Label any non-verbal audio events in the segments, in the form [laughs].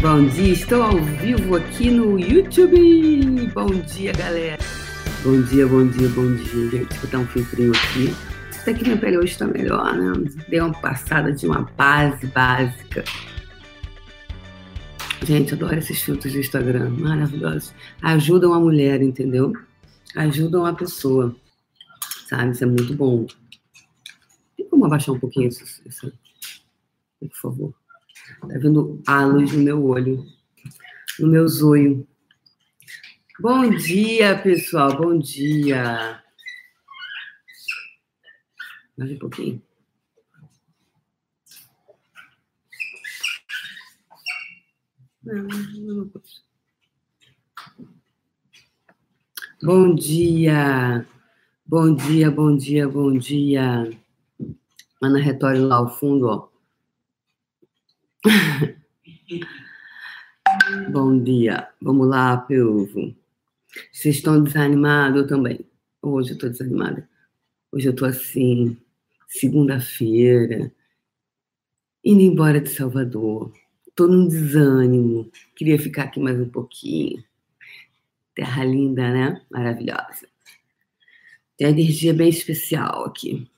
Bom dia, estou ao vivo aqui no YouTube. Bom dia, galera. Bom dia, bom dia, bom dia. Gente, vou botar um filtrinho aqui. Até que minha pele hoje está melhor, né? Dei uma passada de uma base básica. Gente, adoro esses filtros do Instagram, maravilhosos. Ajudam a mulher, entendeu? Ajudam a pessoa, sabe? Isso é muito bom. Tem como abaixar um pouquinho isso, isso? por favor? Tá vendo a luz no meu olho, no meu zoio. Bom dia, pessoal, bom dia. Mais um pouquinho. Bom dia, bom dia, bom dia, bom dia. Ana Retório lá ao fundo, ó. [laughs] bom dia, vamos lá, povo. Vocês estão desanimados? Eu também. Hoje eu estou desanimada. Hoje eu estou assim, segunda-feira, indo embora de Salvador. Tô num desânimo. Queria ficar aqui mais um pouquinho. Terra linda, né? Maravilhosa. Tem uma energia bem especial aqui.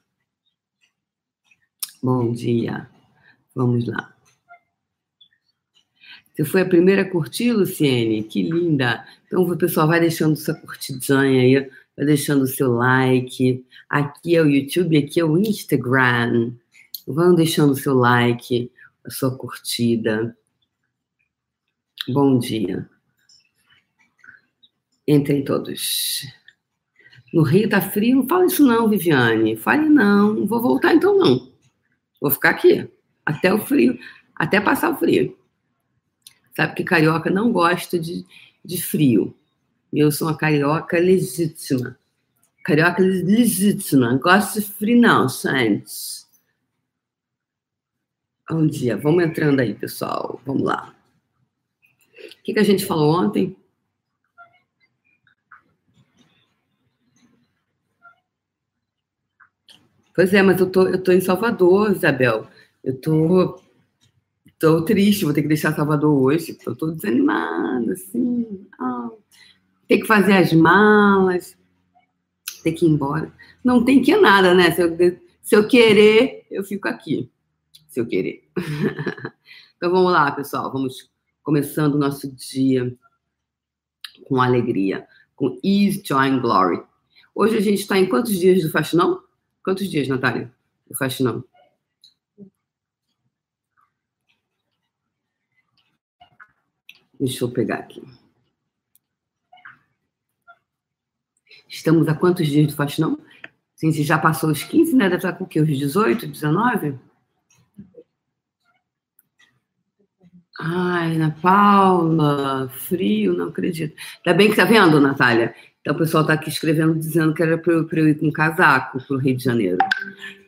Bom dia. Vamos lá. Você foi a primeira a curtir, Luciene? Que linda! Então, o pessoal vai deixando sua curtidinha aí, vai deixando o seu like. Aqui é o YouTube, aqui é o Instagram. Vão deixando o seu like, a sua curtida. Bom dia. Entrem todos. No Rio tá frio? Não fala isso não, Viviane. Fale não. Não vou voltar então não. Vou ficar aqui. Até o frio. Até passar o frio. Sabe que carioca não gosta de, de frio. Eu sou uma carioca legítima. Carioca legítima. Gosto de frio não, gente. Bom dia, vamos entrando aí, pessoal. Vamos lá. O que, que a gente falou ontem? Pois é, mas eu tô, eu tô em Salvador, Isabel. Eu tô, tô triste, vou ter que deixar Salvador hoje. Tô desanimada, assim. Ah, tem que fazer as malas, tem que ir embora. Não tem que nada, né? Se eu, se eu querer, eu fico aqui se eu querer. [laughs] então vamos lá, pessoal, vamos começando o nosso dia com alegria, com Ease, Joy and Glory. Hoje a gente está em quantos dias do faxinão? Quantos dias, Natália, do faxinão? Deixa eu pegar aqui. Estamos a quantos dias do faxinão? Gente já passou os 15, né? Deve estar com o quê? Os 18, 19? Ai, Ana Paula, frio, não acredito. Ainda bem que tá vendo, Natália? Então o pessoal está aqui escrevendo dizendo que era para eu, eu, ir com casaco para o Rio de Janeiro.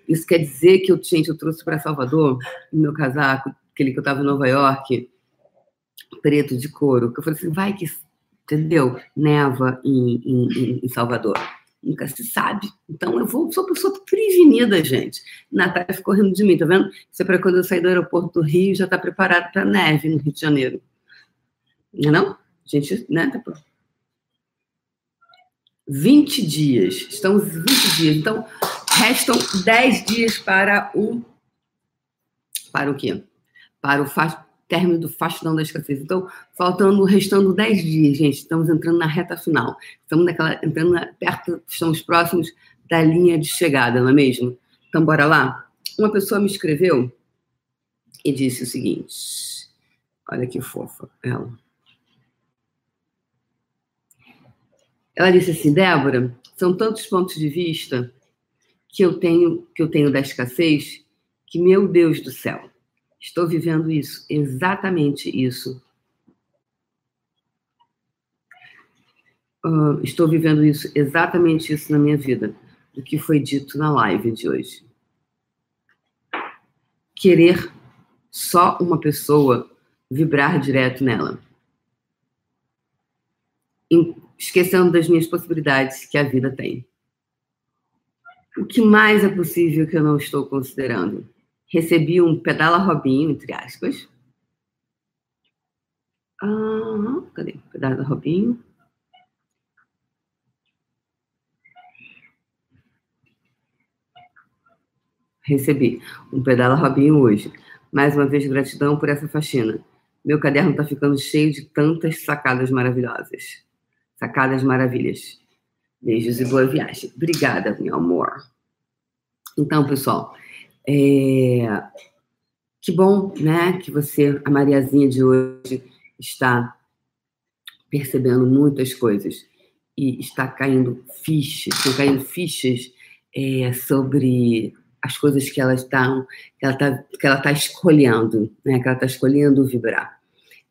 Isso quer dizer que eu, gente, eu trouxe para Salvador o meu casaco, aquele que eu estava em Nova York, preto de couro, que eu falei assim, vai que, entendeu? Neva em, em, em Salvador nunca se sabe. Então, eu vou, sou uma pessoa prevenida, gente. Natália ficou rindo de mim, tá vendo? Isso é para quando eu sair do aeroporto do Rio, já tá preparado para neve no Rio de Janeiro. Não é não? Gente, né? 20 tá dias. Estamos 20 dias. Então, restam 10 dias para o. Para o quê? Para o término do faxinão da escassez. Então, faltando, restando 10 dias, gente, estamos entrando na reta final. Estamos naquela, entrando na, perto, estamos próximos da linha de chegada, não é mesmo? Então, bora lá? Uma pessoa me escreveu e disse o seguinte: olha que fofa ela. Ela disse assim, Débora, são tantos pontos de vista que eu tenho que eu tenho da escassez que meu Deus do céu, Estou vivendo isso, exatamente isso. Uh, estou vivendo isso, exatamente isso na minha vida, do que foi dito na live de hoje. Querer só uma pessoa vibrar direto nela. Esquecendo das minhas possibilidades que a vida tem. O que mais é possível que eu não estou considerando? Recebi um pedala Robinho, entre aspas, Ah, cadê? Pedaço da Robinho. Recebi um pedala Robinho hoje. Mais uma vez, gratidão por essa faxina. Meu caderno está ficando cheio de tantas sacadas maravilhosas. Sacadas maravilhas. Beijos e boa viagem. Obrigada, meu amor. Então, pessoal, é... que bom, né, que você, a Mariazinha de hoje, está percebendo muitas coisas e está caindo fichas, estão caindo fichas é, sobre as coisas que ela está que ela está que ela está escolhendo, né? Que ela está escolhendo vibrar.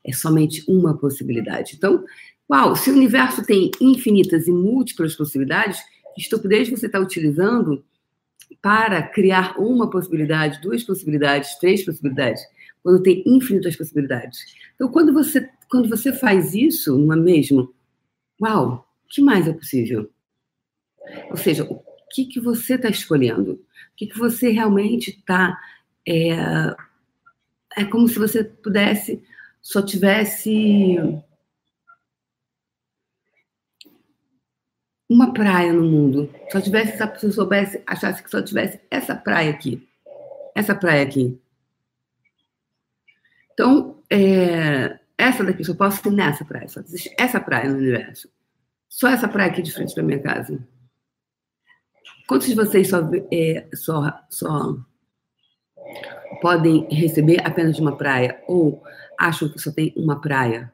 É somente uma possibilidade. Então, uau, se o universo tem infinitas e múltiplas possibilidades, que estupidez você está utilizando para criar uma possibilidade, duas possibilidades, três possibilidades, quando tem infinitas possibilidades. Então, quando você quando você faz isso, não é mesmo? Uau, o que mais é possível? Ou seja, o que, que você está escolhendo? O que, que você realmente está. É, é como se você pudesse, só tivesse uma praia no mundo. Só tivesse, se você soubesse, achasse que só tivesse essa praia aqui. Essa praia aqui. Então, é, essa daqui, só posso ir nessa praia. Só existe essa praia no universo. Só essa praia aqui de frente da minha casa. Quantos de vocês só, é, só, só podem receber apenas de uma praia ou acham que só tem uma praia?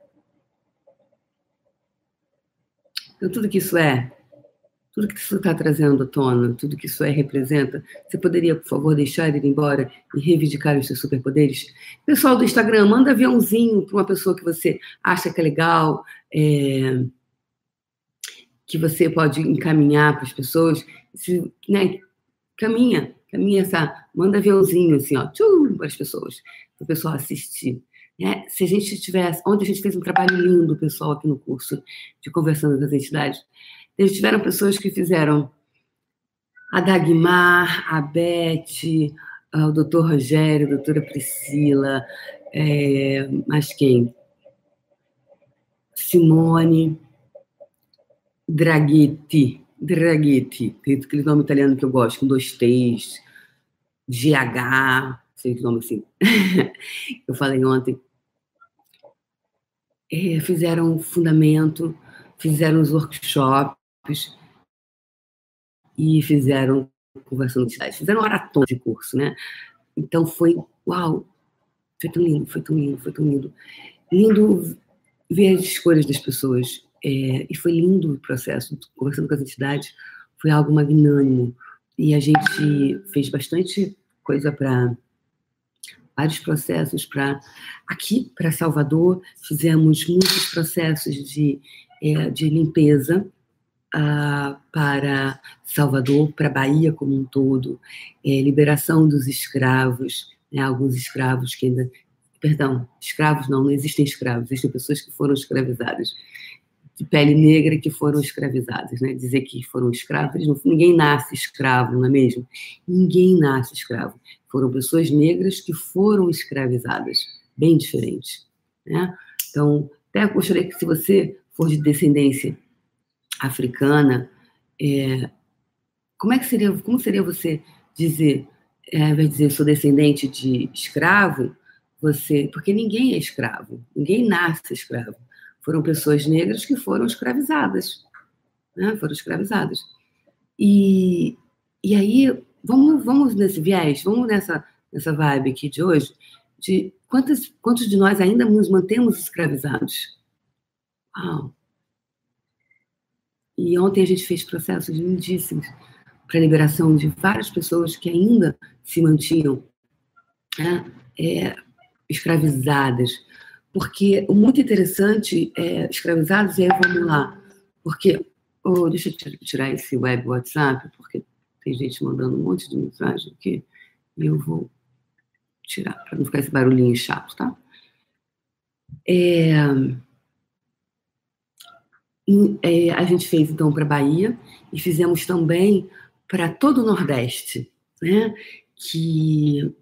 Então, tudo que isso é, tudo que isso está trazendo à tona, tudo que isso é representa, você poderia, por favor, deixar ele ir embora e reivindicar os seus superpoderes? Pessoal do Instagram, manda aviãozinho para uma pessoa que você acha que é legal, é, que você pode encaminhar para as pessoas se, né, caminha, caminha essa, manda aviãozinho assim, ó, para as pessoas, para o pessoal assistir. Né? Se a gente tivesse, ontem a gente fez um trabalho lindo, pessoal, aqui no curso de Conversando com as Entidades, eles tiveram pessoas que fizeram a Dagmar, a Beth, o doutor Rogério, a doutora Priscila, é, mas quem? Simone, Draghetti, Draghetti, aquele nome italiano que eu gosto, com dois T's, GH, sei que nome assim. [laughs] eu falei ontem. É, fizeram um fundamento, fizeram os workshops e fizeram conversando de cidade. Fizeram maratona de curso, né? Então foi, uau, foi tão lindo, foi tão lindo, foi tão lindo. Lindo ver as escolhas das pessoas, é, e foi lindo o processo, conversando com as entidades, foi algo magnânimo. E a gente fez bastante coisa para vários processos para aqui para Salvador fizemos muitos processos de, é, de limpeza uh, para Salvador para Bahia como um todo é, liberação dos escravos né, alguns escravos que ainda perdão escravos não não existem escravos existem pessoas que foram escravizadas de pele negra que foram escravizadas, né? Dizer que foram escravos, ninguém nasce escravo, não é mesmo? Ninguém nasce escravo. Foram pessoas negras que foram escravizadas, bem diferente, né? Então, até gostaria que se você for de descendência africana, é, como é que seria, como seria você dizer, é, vai dizer sou descendente de escravo, você, porque ninguém é escravo, ninguém nasce escravo foram pessoas negras que foram escravizadas, né? Foram escravizadas. E, e aí, vamos, vamos nesse viés, vamos nessa, nessa vibe aqui de hoje, de quantos, quantos de nós ainda nos mantemos escravizados? Uau! E ontem a gente fez processos lindíssimos para a liberação de várias pessoas que ainda se mantinham né, é, escravizadas, porque o muito interessante é escravizados, e aí vamos lá, porque, oh, deixa eu tirar esse web WhatsApp, porque tem gente mandando um monte de mensagem aqui, e eu vou tirar, para não ficar esse barulhinho chato, tá? É, é, a gente fez então para Bahia e fizemos também para todo o Nordeste, né? Que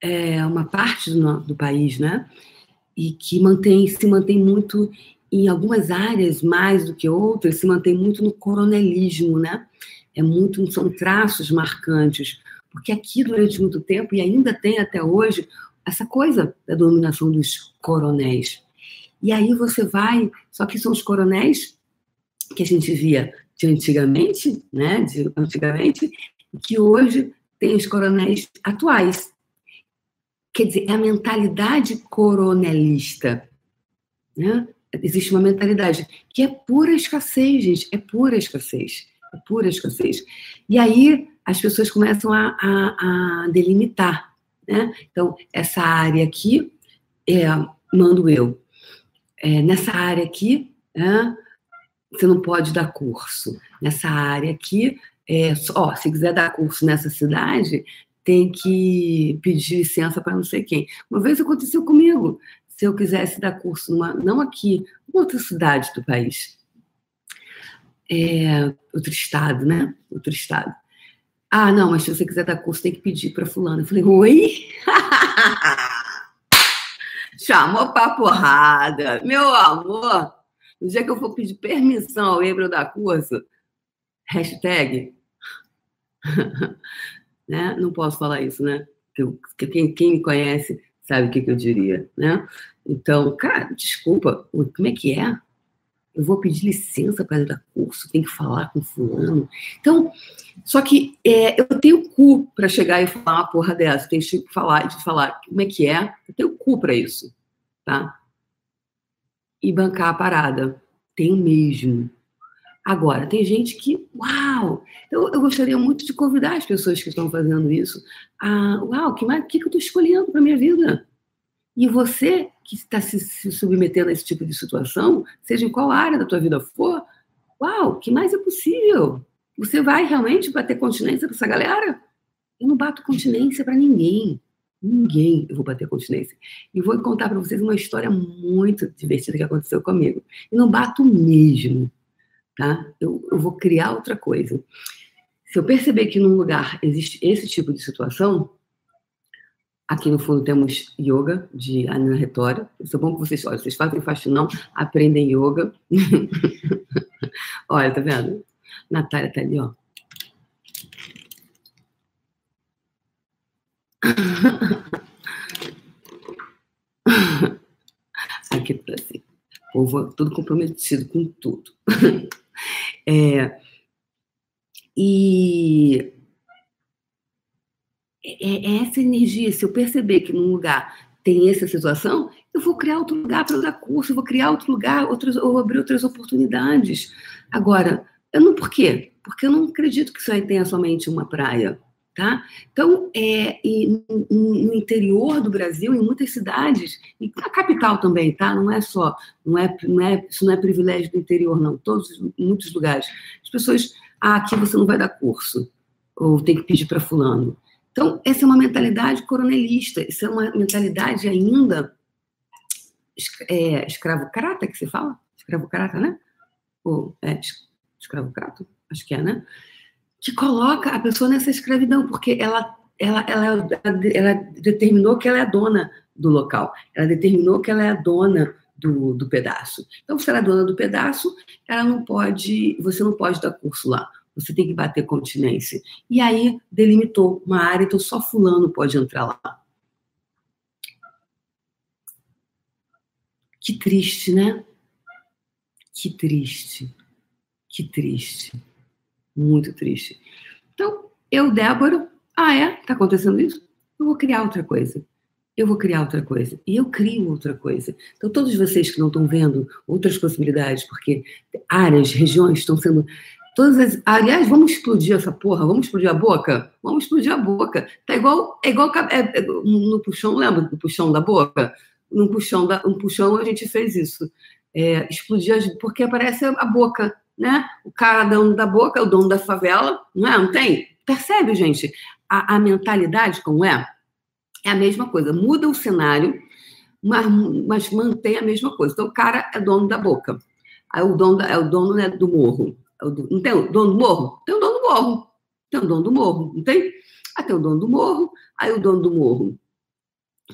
é uma parte do, do país, né? e que mantém, se mantém muito em algumas áreas mais do que outras, se mantém muito no coronelismo, né? É muito, são traços marcantes, porque aqui durante muito tempo, e ainda tem até hoje, essa coisa da dominação dos coronéis. E aí você vai, só que são os coronéis que a gente via de antigamente, né, de antigamente, que hoje tem os coronéis atuais. Quer dizer, é a mentalidade coronelista. Né? Existe uma mentalidade que é pura escassez, gente, é pura escassez. É pura escassez. E aí as pessoas começam a, a, a delimitar. Né? Então, essa área aqui é, mando eu. É, nessa área aqui, é, você não pode dar curso. Nessa área aqui, é, ó, se quiser dar curso nessa cidade, tem que pedir licença para não sei quem. Uma vez aconteceu comigo. Se eu quisesse dar curso, numa, não aqui, em outra cidade do país, é, outro estado, né? Outro estado. Ah, não, mas se você quiser dar curso, tem que pedir para fulano. Eu falei, oi? [laughs] Chamou pra porrada. Meu amor, no dia que eu for pedir permissão ao Ebro dar curso, hashtag, [laughs] né? Não posso falar isso, né? Quem, quem me conhece sabe o que, que eu diria, né? Então, cara, desculpa, como é que é? Eu vou pedir licença para dar curso, tem que falar com fulano. Então, só que é, eu tenho cu para chegar e falar uma porra dessa, tem que falar de falar como é que é, eu tenho cu para isso, tá? E bancar a parada, tenho mesmo. Agora, tem gente que, uau! Eu, eu gostaria muito de convidar as pessoas que estão fazendo isso a, uau, que, que, que eu estou escolhendo para minha vida? E você que está se, se, submetendo a esse tipo de situação, seja em qual área da tua vida for, uau, que mais é possível? Você vai realmente bater continência para essa galera? Eu não bato continência para ninguém. Ninguém eu vou bater continência. E vou contar para vocês uma história muito divertida que aconteceu comigo. E não bato mesmo tá? Eu, eu vou criar outra coisa. Se eu perceber que num lugar existe esse tipo de situação, aqui no fundo temos yoga de Anina Retória. Isso é bom que vocês, olha, vocês fazem faxinão, aprendem yoga. [laughs] olha, tá vendo? Natália tá ali, ó. [laughs] Aqui tá assim. Povo tudo comprometido com tudo. [laughs] É, e é, é essa energia, se eu perceber que num lugar tem essa situação, eu vou criar outro lugar para dar curso, eu vou criar outro lugar, outros, ou abrir outras oportunidades. Agora, eu não por quê? Porque eu não acredito que isso aí tenha somente uma praia. Tá? Então, é, no, no, interior do Brasil, em muitas cidades, e na capital também, tá? Não é só, não é, não é, isso não é privilégio do interior, não. Todos, muitos lugares, as pessoas, ah, aqui você não vai dar curso, ou tem que pedir para fulano. Então, essa é uma mentalidade coronelista, isso é uma mentalidade ainda é, escravocrata que se fala? Escravocrata, né? Ou é, escravocrata? Acho que é, né? que coloca a pessoa nessa escravidão, porque ela, ela, ela, ela, determinou que ela é a dona do local, ela determinou que ela é a dona do, do pedaço. Então, se ela é dona do pedaço, ela não pode, você não pode dar curso lá, você tem que bater continência. E aí delimitou uma área, então só fulano pode entrar lá. Que triste, né? Que triste. Que triste. Muito triste. Então, eu, Débora, ah, é? Tá acontecendo isso? Eu vou criar outra coisa. Eu vou criar outra coisa. E eu crio outra coisa. Então, todos vocês que não estão vendo outras possibilidades, porque áreas, regiões estão sendo. Todas as. Aliás, vamos explodir essa porra, vamos explodir a boca? Vamos explodir a boca. Tá igual. É igual é, é, no puxão, lembra do puxão da boca? No puxão, da, no puxão a gente fez isso. É, explodir, porque aparece a boca né? O cara dono da boca é o dono da favela, não é? Não tem? Percebe, gente? A, a mentalidade como é? É a mesma coisa. Muda o cenário, mas, mas, mantém a mesma coisa. Então, o cara é dono da boca. Aí o dono, é o dono né, do morro. Não tem o dono do morro? Tem o dono do morro. Tem o dono do morro, não tem? Aí tem o dono do morro, aí o dono do morro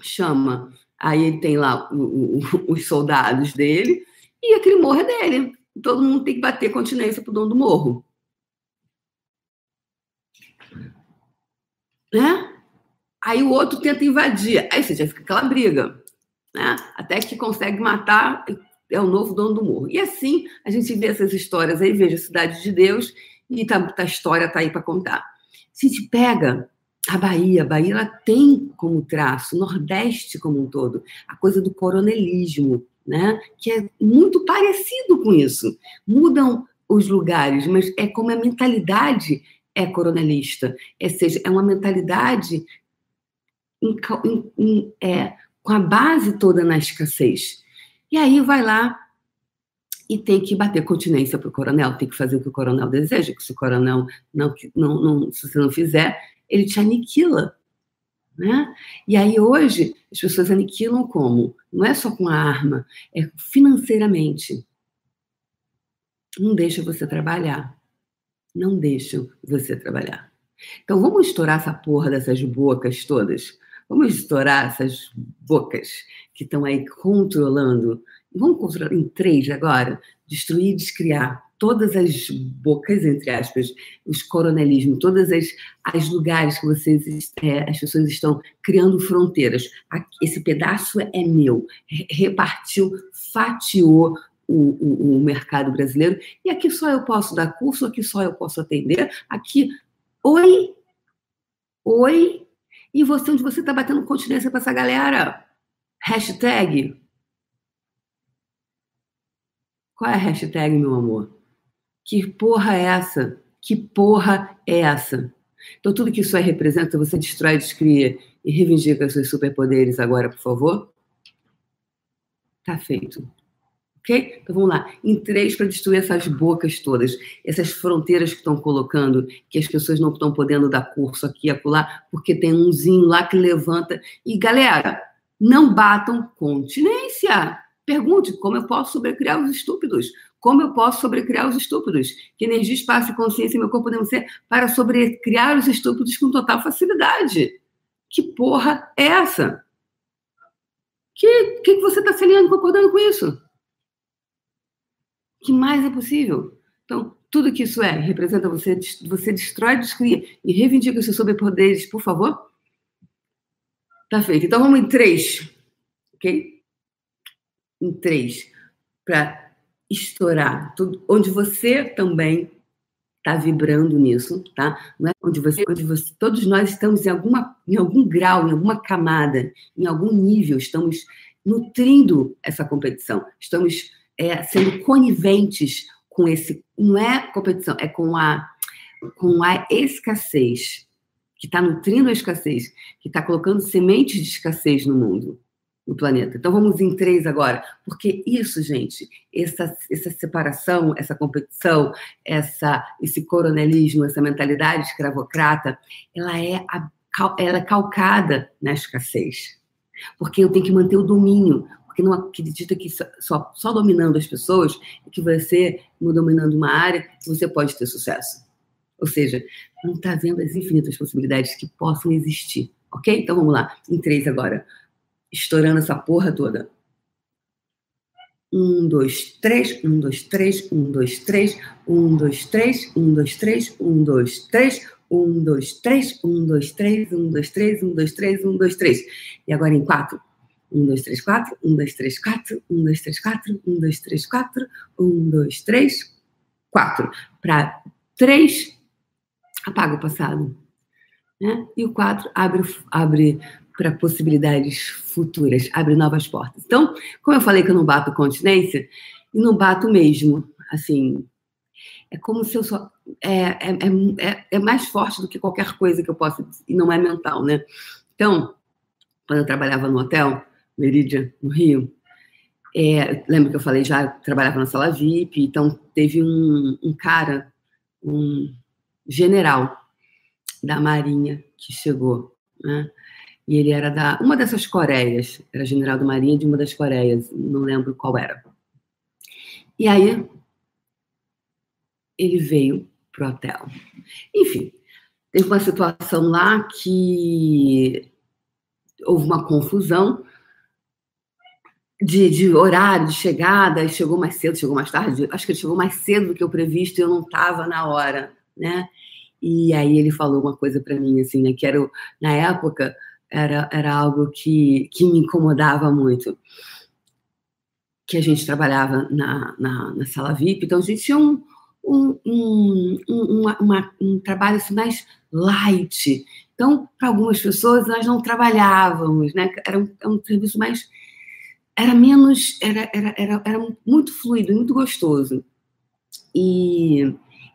chama Aí ele tem lá o, o, [laughs] os soldados dele e aquele morro é dele. Todo mundo tem que bater continência pro dono do morro. Né? Aí o outro tenta invadir. Aí você já fica aquela briga. Né? Até que consegue matar, é o novo dono do morro. E assim a gente vê essas histórias aí, veja Cidade de Deus, e tá, tá a história está aí para contar. Se te pega a Bahia, a Bahia ela tem como traço, o Nordeste como um todo, a coisa do coronelismo, né? que é muito parecido com isso. Mudam os lugares, mas é como a mentalidade é coronelista, é seja, é uma mentalidade em, em, em, é, com a base toda na escassez. E aí vai lá e tem que bater continência para o coronel, tem que fazer o que o coronel deseja, que se o coronel não, não, não, se você não fizer, ele te aniquila. Né? E aí hoje as pessoas aniquilam como? Não é só com a arma, é financeiramente. Não deixa você trabalhar. Não deixam você trabalhar. Então vamos estourar essa porra dessas bocas todas. Vamos estourar essas bocas que estão aí controlando. Vamos controlar em três agora? Destruir, descriar todas as bocas, entre aspas, os coronelismos, todas as, as lugares que vocês, é, as pessoas estão criando fronteiras. Esse pedaço é meu. Repartiu, fatiou o, o, o, mercado brasileiro. E aqui só eu posso dar curso, aqui só eu posso atender. Aqui, oi, oi. E você, onde você está batendo continência para essa galera? Hashtag. Qual é a hashtag, meu amor? Que porra é essa? Que porra é essa? Então, tudo que isso aí representa, você destrói, descria e reivindica seus superpoderes agora, por favor? Tá feito. Ok? Então vamos lá. Em três para destruir essas bocas todas, essas fronteiras que estão colocando, que as pessoas não estão podendo dar curso aqui e acolá, porque tem umzinho lá que levanta. E galera, não batam continência. Pergunte como eu posso sobrecriar os estúpidos. Como eu posso sobrecriar os estúpidos? Que energia, espaço e consciência meu corpo podemos ser para sobrecriar os estúpidos com total facilidade? Que porra é essa? Que que, que você está se alinhando, concordando com isso? Que mais é possível? Então, tudo que isso é, representa você, você destrói, descria e reivindica os seus superpoderes, por favor? Tá feito. Então, vamos em três, ok? Em três, para estourar, tudo, onde você também está vibrando nisso, tá? Não é onde você, onde você, todos nós estamos em alguma, em algum grau, em alguma camada, em algum nível, estamos nutrindo essa competição, estamos é, sendo coniventes com esse, não é competição, é com a com a escassez que está nutrindo a escassez, que está colocando sementes de escassez no mundo no planeta. Então vamos em três agora, porque isso, gente, essa, essa separação, essa competição, essa, esse coronelismo, essa mentalidade escravocrata, ela é, ela é calcada na escassez. Porque eu tenho que manter o domínio, porque não acredita que só, só dominando as pessoas é que você, dominando uma área, você pode ter sucesso. Ou seja, não está vendo as infinitas possibilidades que possam existir, ok? Então vamos lá, em três agora estourando essa porra toda. Um, dois, três, um, dois, três, um, dois, três, um, dois, três, um, dois, três, um, dois, três, um, dois, três, um, dois, três, um, dois, três, um, dois, três, um, dois, três. E agora em quatro. Um, dois, três, quatro, um, dois, três, quatro, um, dois, três, quatro, um, dois, três, quatro, um, dois, três, quatro. Para três, apaga o passado. Né? E o quatro abre, abre para possibilidades futuras, abre novas portas. Então, como eu falei que eu não bato continência, e não bato mesmo, assim, é como se eu só. É, é, é, é, mais forte do que qualquer coisa que eu possa. E não é mental, né? Então, quando eu trabalhava no hotel, Meridian, no Rio, é, lembra que eu falei já, trabalhava na sala VIP, então teve um, um cara, um general da Marinha que chegou, né? E ele era da uma dessas Coreias, era general da Marinha de uma das Coreias, não lembro qual era. E aí ele veio pro hotel. Enfim, teve uma situação lá que houve uma confusão de, de, horário, de chegada, chegou mais cedo, chegou mais tarde, acho que ele chegou mais cedo do que o previsto e eu não estava na hora, né? E aí ele falou uma coisa para mim, assim, né, que era, na época, era, era algo que, que me incomodava muito. Que a gente trabalhava na, na, na sala VIP, então a gente tinha um, um, um, uma, um trabalho assim, mais light. Então, para algumas pessoas, nós não trabalhávamos, né? Era um, era um serviço mais. Era menos. Era, era, era, era muito fluido, muito gostoso. E,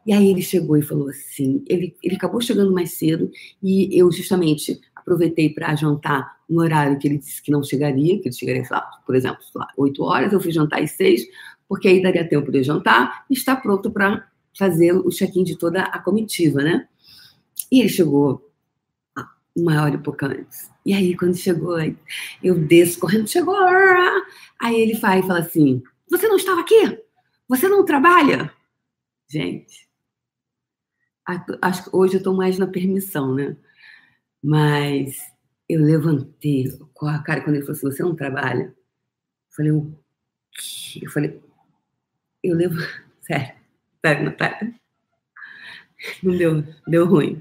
e aí ele chegou e falou assim: ele, ele acabou chegando mais cedo, e eu justamente aproveitei para jantar no horário que ele disse que não chegaria, que ele chegaria, lá, por exemplo, lá, 8 horas, eu fui jantar às 6, porque aí daria tempo de jantar e estar pronto para fazer o check-in de toda a comitiva, né? E ele chegou uma hora e pouco antes. E aí, quando chegou, eu desço correndo, chegou. Aí ele vai e fala assim: Você não estava aqui? Você não trabalha? Gente, acho que hoje eu estou mais na permissão, né? Mas eu levantei com a cara quando ele falou assim: Você não trabalha? Eu falei: O quê? Eu falei: Eu levo. [laughs] Sério, sério, Natália. Não deu, deu ruim.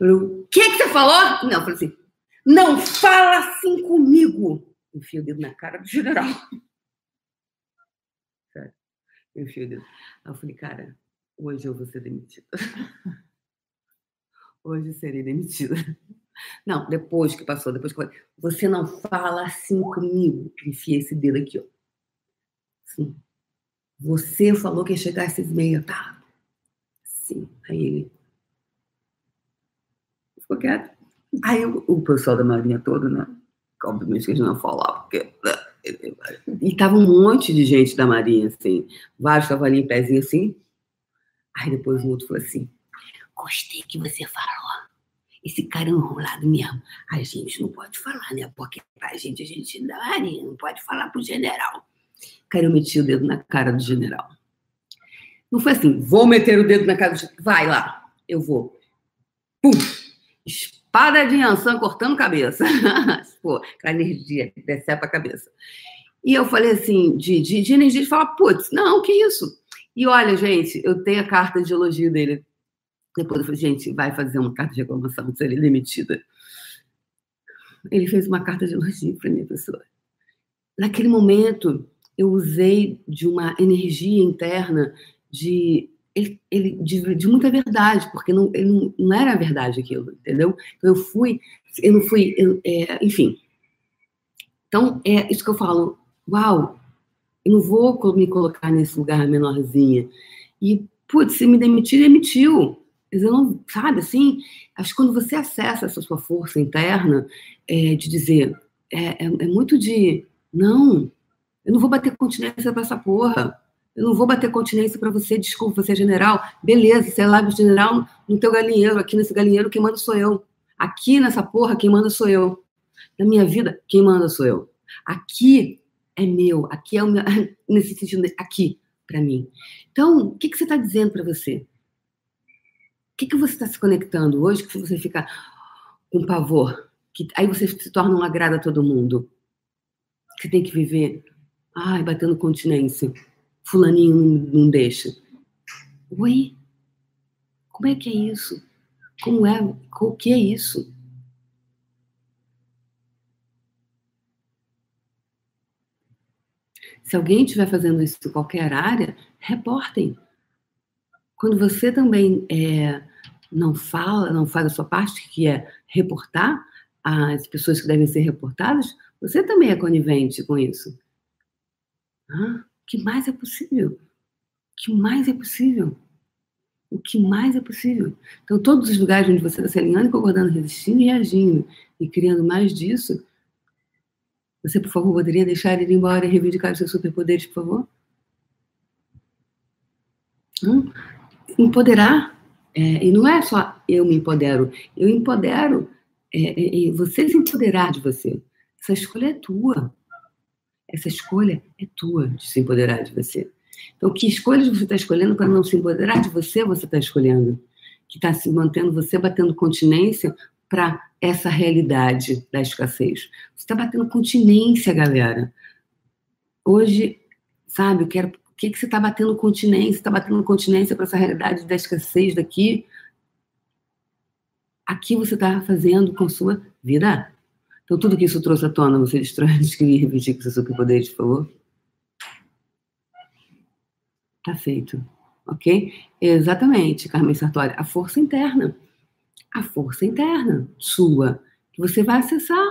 O que, que você falou? Não, eu falei assim, não fala assim comigo. Enfio o dedo na cara do general. [laughs] Sério. Eu enfio o dedo. Aí eu falei, cara, hoje eu vou ser demitida. [laughs] Hoje serei demitida. Não, depois que passou, depois que eu você não fala assim comigo. Enfiei esse dedo aqui, ó. Sim. Você falou que ia chegar às seis e meia, tá? Sim. Aí ele, ficou quieto. Aí o, o pessoal da Marinha todo, né? Obviamente que eles não falavam, porque. Né, e tava um monte de gente da Marinha, assim. Vários estavam ali em pezinho assim. Aí depois o outro falou assim: Gostei que você falou. Esse cara é enrolado mesmo. A gente não pode falar, né? Porque a gente, a gente da Marinha, não pode falar pro general. Cara, eu meti o dedo na cara do general. Não foi assim, vou meter o dedo na cara do general. Vai lá, eu vou. Pum! Espada de Yansan cortando cabeça. [laughs] Pô, aquela energia decepa a cabeça. E eu falei assim, de, de, de energia, de falar, putz, não, que isso? E olha, gente, eu tenho a carta de elogio dele. Depois eu falei, gente, vai fazer uma carta de reclamação, se ele é demitida. Ele fez uma carta de elogio para minha pessoa. Naquele momento, eu usei de uma energia interna de ele, ele de, de, muita verdade, porque não, não, não, era verdade aquilo, entendeu? Então eu fui, eu não fui, eu, é, enfim. Então é isso que eu falo, uau, eu não vou me colocar nesse lugar menorzinha. E, putz, se me demitir, demitiu. Mas eu não, sabe, assim, acho que quando você acessa essa sua força interna, é, de dizer, é, é, é muito de, não, eu não vou bater continência pra essa porra eu não vou bater continência para você, desculpa, você é general. Beleza, você é lá general no teu galinheiro. Aqui nesse galinheiro, quem manda sou eu. Aqui nessa porra, quem manda sou eu. Na minha vida, quem manda sou eu. Aqui é meu. Aqui é o meu. [laughs] Nesse sentido, aqui, para mim. Então, o que, que você está dizendo para você? O que, que você está se conectando hoje que você fica com pavor? Que, aí você se torna um agrado a todo mundo. Você tem que viver, ai, batendo continência fulaninho não, deixa. Oi? Como é que é isso? Como é? O que é isso? Se alguém estiver fazendo isso em qualquer área, reportem. Quando você também é, não fala, não faz a sua parte, que é reportar as pessoas que devem ser reportadas, você também é conivente com isso. Ah, que mais é possível? O que mais é possível? O que mais é possível? Então, todos os lugares onde você está se alinhando, concordando, resistindo e reagindo, e criando mais disso, você, por favor, poderia deixar ele ir embora e reivindicar os seus superpoderes, por favor? Hum? Empoderar. É, e não é só eu me empodero, eu empodero é, é, é você se empoderar de você. Essa escolha é tua. Essa escolha é tua de se empoderar de você. Então, que escolhas você está escolhendo para não se empoderar de você, você está escolhendo? Que está se mantendo você batendo continência para essa realidade da escassez. Você está batendo continência, galera. Hoje, sabe, eu quero. O que, que você está batendo continência? Está batendo continência para essa realidade da escassez daqui? Aqui você está fazendo com sua vida. Então, tudo que isso trouxe à tona, você destrói, [laughs] descrever e repetir com seus superpoderes, por favor? Tá feito. Ok? Exatamente, Carmen Sartori. A força interna. A força interna sua, que você vai acessar.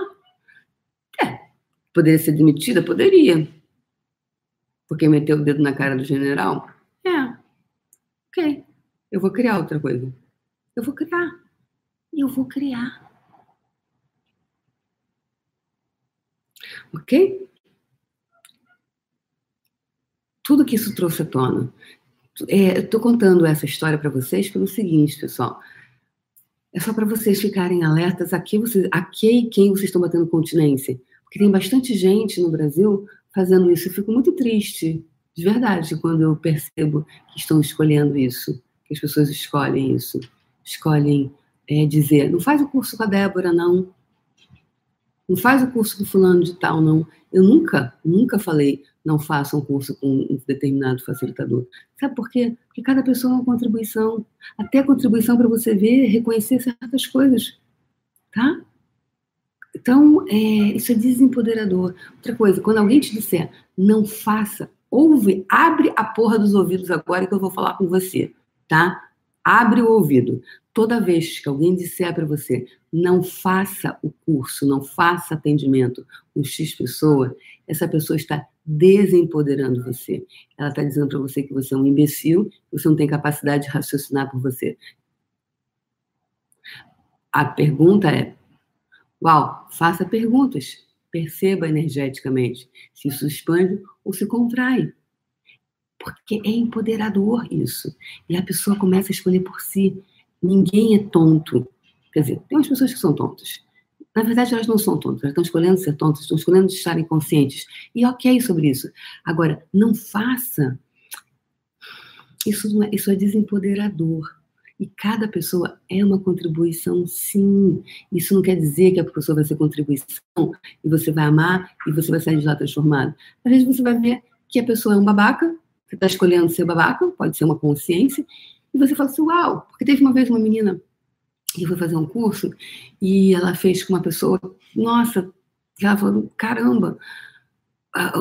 É. Poderia ser demitida? Poderia. Porque meteu o dedo na cara do general? É. Ok. Eu vou criar outra coisa. Eu vou criar. Eu vou criar. Ok? Tudo que isso trouxe à tona. É, estou contando essa história para vocês pelo seguinte, pessoal. É só para vocês ficarem alertas a, que vocês, a que quem vocês estão batendo continência. Porque tem bastante gente no Brasil fazendo isso. Eu fico muito triste, de verdade, quando eu percebo que estão escolhendo isso, que as pessoas escolhem isso. Escolhem é, dizer, não faz o curso com a Débora, não. Não faz o curso com fulano de tal, não. Eu nunca, nunca falei, não faça um curso com um determinado facilitador. Sabe por quê? Porque cada pessoa é uma contribuição. Até contribuição para você ver, reconhecer certas coisas. Tá? Então, é, isso é desempoderador. Outra coisa, quando alguém te disser, não faça, ouve, abre a porra dos ouvidos agora que eu vou falar com você, tá? Abre o ouvido. Toda vez que alguém disser para você, não faça o curso, não faça atendimento com X pessoa, essa pessoa está desempoderando você. Ela está dizendo para você que você é um imbecil, você não tem capacidade de raciocinar por você. A pergunta é: uau, faça perguntas. Perceba energeticamente se isso expande ou se contrai. Porque é empoderador isso. E a pessoa começa a escolher por si. Ninguém é tonto. Quer dizer, tem umas pessoas que são tontas. Na verdade, elas não são tontas, elas estão escolhendo ser tontas, estão escolhendo estarem conscientes. E ok sobre isso. Agora, não faça. Isso, é, isso é desempoderador. E cada pessoa é uma contribuição, sim. Isso não quer dizer que a pessoa vai ser contribuição e você vai amar e você vai sair de lá transformado. Às vezes você vai ver que a pessoa é um babaca, você está escolhendo ser babaca, pode ser uma consciência, e você fala assim, uau, porque teve uma vez uma menina que foi fazer um curso e ela fez com uma pessoa, nossa, ela falou, caramba, a,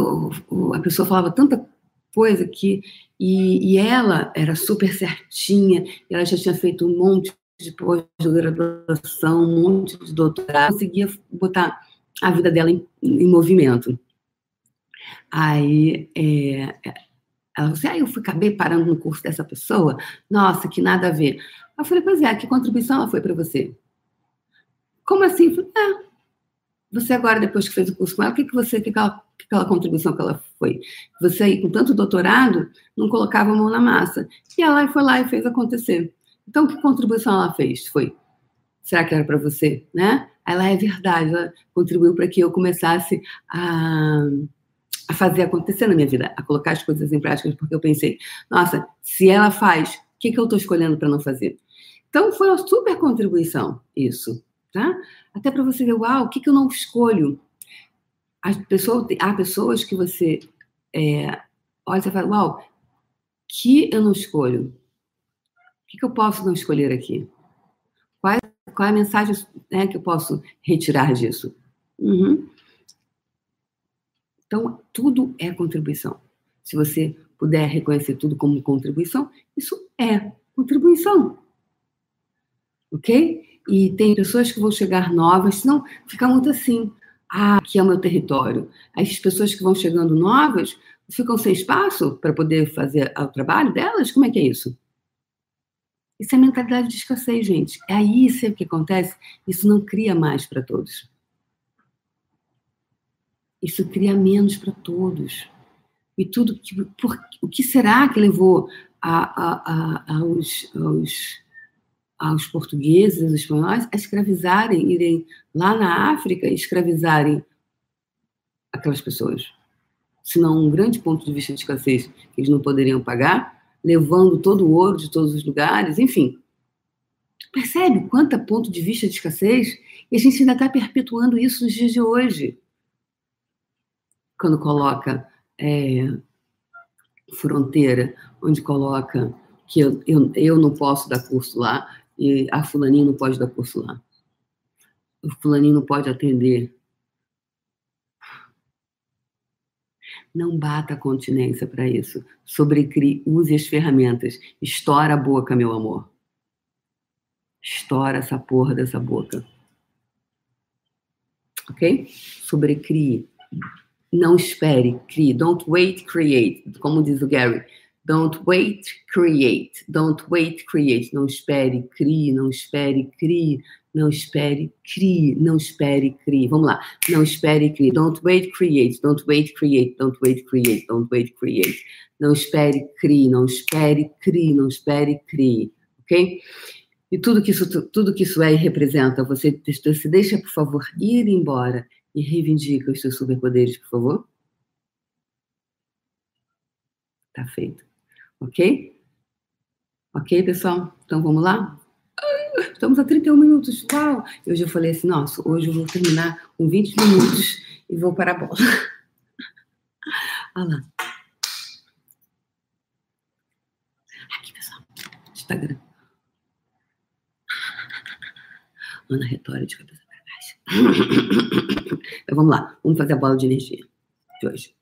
a pessoa falava tanta coisa que e, e, ela era super certinha, ela já tinha feito um monte de pós-graduação, um monte de doutorado, conseguia botar a vida dela em, em movimento. Aí é, ela falou assim, ah, eu fui, acabei parando no curso dessa pessoa, nossa, que nada a ver. Eu falei, pois é, que contribuição ela foi para você? Como assim? Eu falei, é, você agora, depois que fez o curso com ela, o que, que você, que aquela, que aquela contribuição que ela foi? Você aí, com tanto doutorado, não colocava a mão na massa. E ela foi lá e fez acontecer. Então, que contribuição ela fez? Foi, será que era para você, né? Ela é verdade, ela contribuiu para que eu começasse a a fazer acontecer na minha vida, a colocar as coisas em prática, porque eu pensei, nossa, se ela faz, o que, que eu estou escolhendo para não fazer? Então, foi uma super contribuição isso, tá? Até para você ver, uau, o que, que eu não escolho? As pessoas, há pessoas que você é, olha e fala, uau, que eu não escolho? O que, que eu posso não escolher aqui? Qual qual é a mensagem né, que eu posso retirar disso? Uhum. Então, tudo é contribuição. Se você puder reconhecer tudo como contribuição, isso é contribuição. Ok? E tem pessoas que vão chegar novas, senão fica muito assim. Ah, aqui é o meu território. As pessoas que vão chegando novas ficam sem espaço para poder fazer o trabalho delas? Como é que é isso? Isso é mentalidade de escassez, gente. É aí isso que acontece. Isso não cria mais para todos. Isso cria menos para todos. E tudo por, o que será que levou a, a, a, aos, aos, aos portugueses, aos espanhóis, a escravizarem, irem lá na África e escravizarem aquelas pessoas? Se não um grande ponto de vista de escassez que eles não poderiam pagar, levando todo o ouro de todos os lugares, enfim. Percebe quanto ponto de vista de escassez? E a gente ainda está perpetuando isso nos dias de hoje. Quando coloca é, fronteira, onde coloca que eu, eu, eu não posso dar curso lá e a fulaninha não pode dar curso lá. O fulaninho não pode atender. Não bata a continência para isso. Sobrecrie, use as ferramentas. Estoura a boca, meu amor. Estoura essa porra dessa boca. Ok? Sobrecrie. Não espere, crie. Don't wait, create. Como diz o Gary. Don't wait, create. Don't wait, create. Não espere, crie. Não espere, crie. Não espere, crie. Não espere, crie. Vamos lá. Não espere, crie. Don't wait, create. Don't wait, create. Don't wait, create. Don't wait, create. Não espere, crie. Não espere, crie. Não espere, crie. Ok? E tudo que isso, tudo que isso é e representa, você, você deixa, por favor, ir embora e reivindica os seus superpoderes, por favor? Tá feito. Ok? Ok, pessoal? Então vamos lá? Estamos a 31 minutos. Uau! Hoje eu falei assim, nossa, hoje eu vou terminar com 20 minutos e vou para a bola. [laughs] Olha lá. Aqui, pessoal. Instagram. Ana Retória de cabeça. Então vamos lá. Vamos fazer a bola de energia de hoje.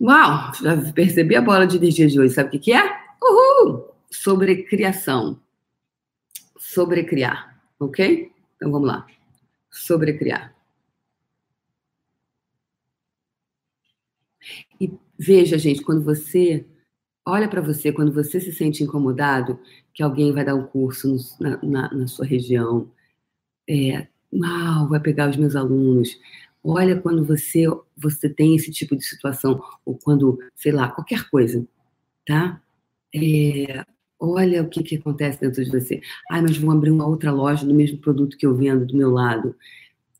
Uau! Já percebi a bola de energia de hoje. Sabe o que, que é? Uhul! Sobrecriação. Sobrecriar. Ok? Então vamos lá. Sobrecriar. E veja, gente, quando você olha para você, quando você se sente incomodado, que alguém vai dar um curso no, na, na, na, sua região, é, uau, vai pegar os meus alunos, Olha quando você você tem esse tipo de situação ou quando, sei lá, qualquer coisa, tá? É, olha o que, que acontece dentro de você. Ai, mas vou abrir uma outra loja do mesmo produto que eu vendo do meu lado.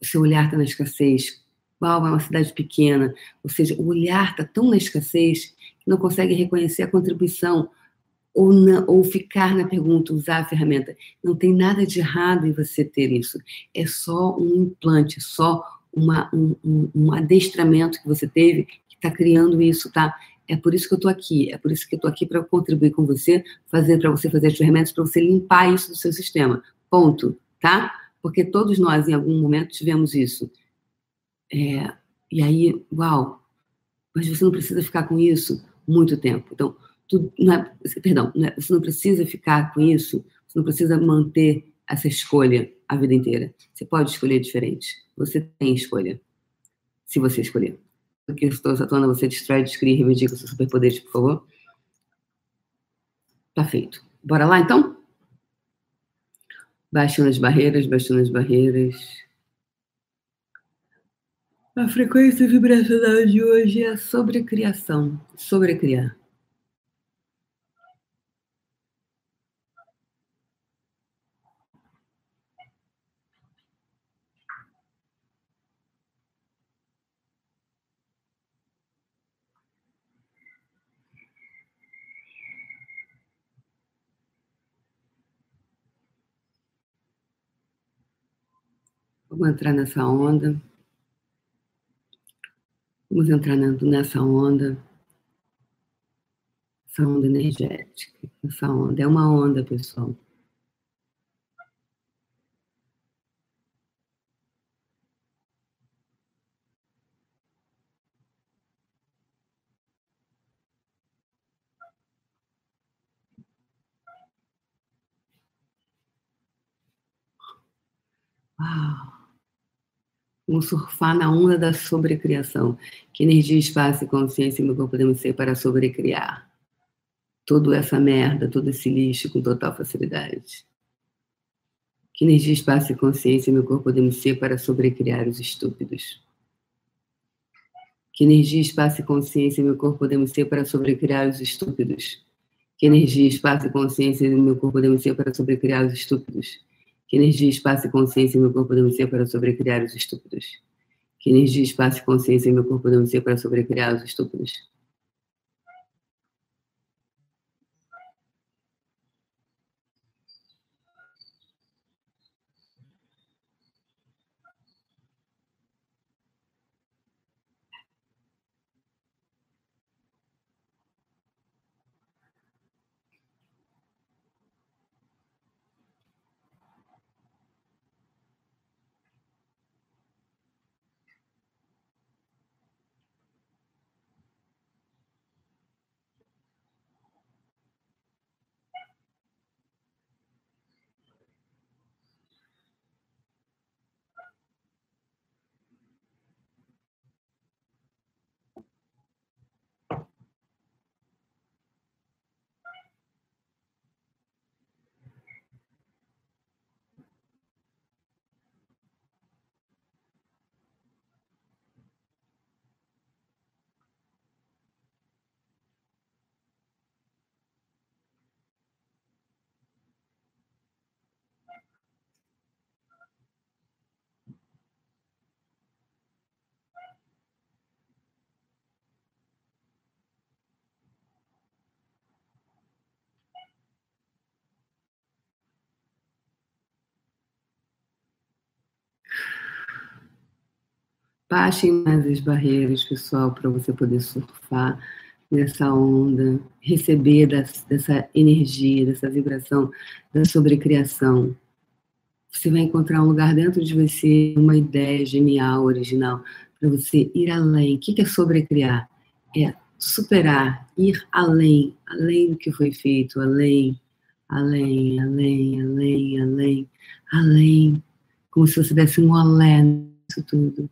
O seu olhar está na escassez. Uau, é uma cidade pequena. Ou seja, o olhar está tão na escassez que não consegue reconhecer a contribuição ou, na, ou ficar na pergunta, usar a ferramenta. Não tem nada de errado em você ter isso. É só um implante, só uma, um, um, um adestramento que você teve que está criando isso, tá? É por isso que eu estou aqui, é por isso que eu estou aqui para contribuir com você, fazer para você fazer as ferramentas para você limpar isso do seu sistema. Ponto, tá? Porque todos nós, em algum momento, tivemos isso. É, e aí, uau, mas você não precisa ficar com isso muito tempo. Então, tu, não é, perdão, não é, você não precisa ficar com isso, você não precisa manter essa escolha a vida inteira. Você pode escolher diferente. Você tem escolha. Se você escolher. Porque estou Saturno, você destrói, descria e reivindica seus superpoderes, por favor. Tá feito. Bora lá, então? Baixando as barreiras, baixando as barreiras. A frequência vibracional de hoje é sobre criação, sobre criar. Vamos entrar nessa onda. Vamos entrar nessa onda. Essa onda energética. Essa onda. É uma onda, pessoal. Uau! Vamos surfar na onda da sobrecriação. Que energia, espaço e consciência meu corpo podemos ser para sobrecriar? Toda essa merda, todo esse lixo com total facilidade. Que energia, espaço e consciência meu corpo podemos ser para sobrecriar os estúpidos? Que energia, espaço e consciência meu corpo podemos ser para sobrecriar os estúpidos? Que energia, espaço e consciência meu corpo podemos ser para sobrecriar os estúpidos? Que energia, espaço e consciência meu corpo podemos ser para sobrecriar os estúpidos? Que energia, espaço e consciência meu corpo podemos ser para sobrecriar os estúpidos? Baixem mais as barreiras, pessoal, para você poder surfar nessa onda, receber das, dessa energia, dessa vibração da sobrecriação. Você vai encontrar um lugar dentro de você, uma ideia genial, original, para você ir além. O que é sobrecriar? É superar, ir além, além do que foi feito, além, além, além, além, além, além, como se você desse um olé nisso tudo.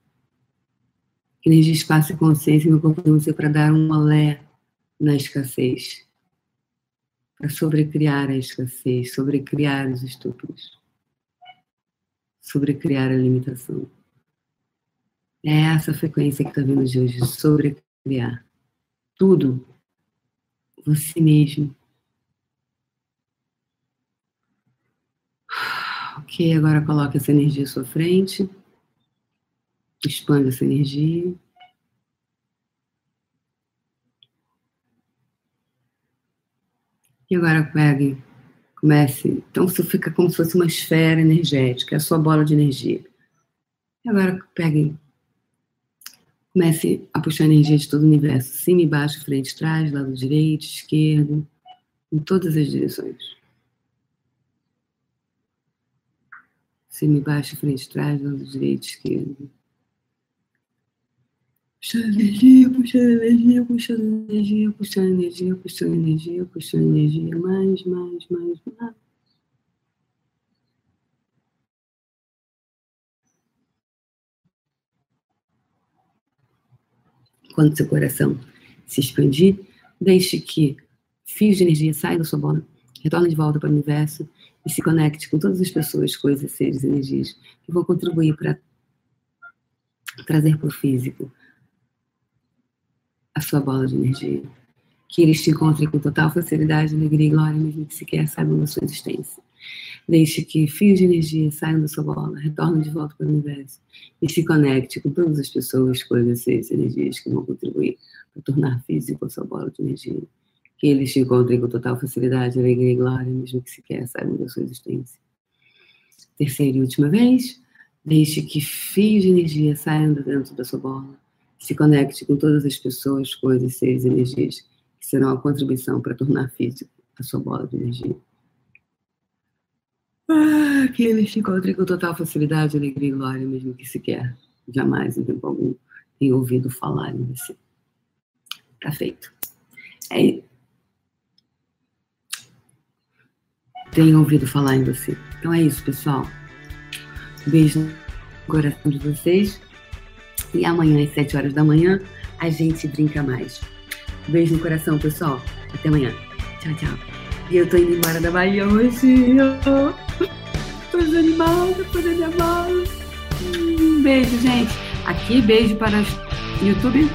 Energia, espaço e consciência me você para dar um olé na escassez, para sobrecriar a escassez, sobrecriar os estupros, sobrecriar a limitação. É essa frequência que está vindo de hoje, sobrecriar tudo, você mesmo. Ok, agora coloque essa energia à sua frente. Expande essa energia. E agora pegue, comece. Então você fica como se fosse uma esfera energética, é a sua bola de energia. E agora pegue Comece a puxar energia de todo o universo, cima e baixo, frente, trás, lado direito, esquerdo, em todas as direções. Cima e baixo, frente, trás, lado direito, esquerdo. Puxando energia, puxando energia, puxando energia, puxando energia, puxando energia, puxando energia, mais, mais, mais, mais. Quando seu coração se expandir, deixe que fios de energia saiam da sua bola, retorne de volta para o universo e se conecte com todas as pessoas, coisas, seres, energias que vão contribuir para trazer para o físico a sua bola de energia. Que eles te encontrem com total facilidade, alegria e glória, mesmo que sequer saibam da sua existência. Deixe que fios de energia saiam da sua bola, retornem de volta para o universo e se conecte com todas as pessoas, coisas, seres, energias que vão contribuir para tornar físico a sua bola de energia. Que eles te encontrem com total facilidade, alegria e glória, mesmo que sequer saibam da sua existência. Terceira e última vez, deixe que fios de energia saiam de dentro da sua bola. Se conecte com todas as pessoas, coisas, seres, energias que serão a contribuição para tornar físico a sua bola de energia. Ah, que eles te encontrem com total facilidade, alegria e glória, mesmo que sequer, jamais, em tempo algum, tenha ouvido falar em você. Tá feito. É, tenha ouvido falar em você. Então é isso, pessoal. Beijo no coração de vocês. E amanhã, às 7 horas da manhã, a gente brinca mais. Beijo no coração, pessoal. Até amanhã. Tchau, tchau. E eu tô indo embora da Bahia hoje. [laughs] Tô desanimada, tô mala. Um beijo, gente. Aqui, beijo para YouTube.